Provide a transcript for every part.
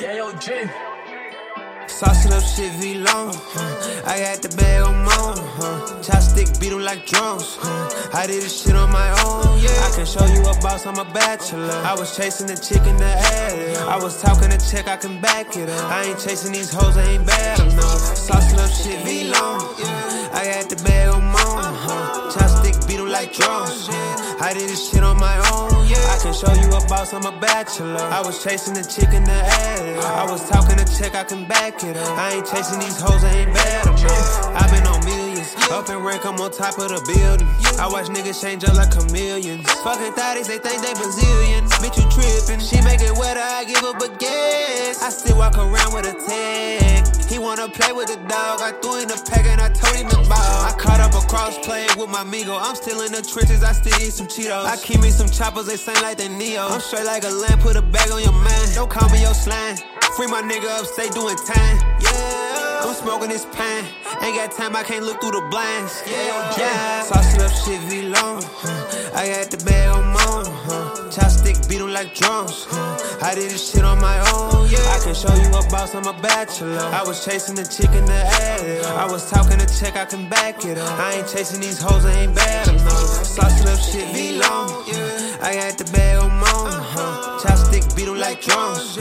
Yeah, yo, J. Sauce it up, shit V long. Huh. I got the bag on my own. Huh. Chopstick beat 'em like drums. Huh. I did this shit on my own. Yeah, I can show you a boss, I'm a bachelor. I was chasing the chick in the ad. I was talking a check, I can back it up. I ain't chasing these hoes, I ain't bad enough. Sauce it up, shit V long. I got the bag on my own. Chopstick beat 'em like drums. I did this shit on my own. Yeah, I'm a bachelor. I was chasing the chick in the ad. I was talking a check, I can back it up. I ain't chasing these hoes, I ain't bad enough. i been on millions. Up in rank, I'm on top of the building. I watch niggas change up like chameleons. Fucking thotties, they think they Brazilian. Bitch, you trippin'. She make it wetter, I give up a guess. I still walk around with a tag. He wanna play with the dog. I threw in the pack and I told him cross play with my amigo. I'm still in the trenches, I still eat some Cheetos. I keep me some choppers, they sing like they Ne-Yo. I'm straight like a lamb, put a bag on your man. Don't call me your slang. Free my nigga up, stay doing time. Yeah, I'm smoking this pan. Ain't got time, I can't look through the blinds. Yeah, yeah. Sauce it up, shit V long. I got the bag on my own. Chopstick beat 'em like drums. I did this shit on my own. Can show you a boss, I'm a bachelor. I was chasing the chick in the ad. I was talking a check, I can back it up. I ain't chasing these hoes, I ain't bad enough. Sauce up, shit be long. I got the bag on my own. Huh. Chopstick beat like drums.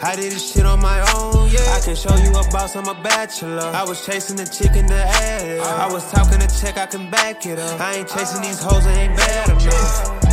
I did this shit on my own. I can show you a boss, I'm a bachelor. I was chasing the chick in the ad. I was talking a check, I can back it up. I ain't chasing these hoes, I ain't bad enough.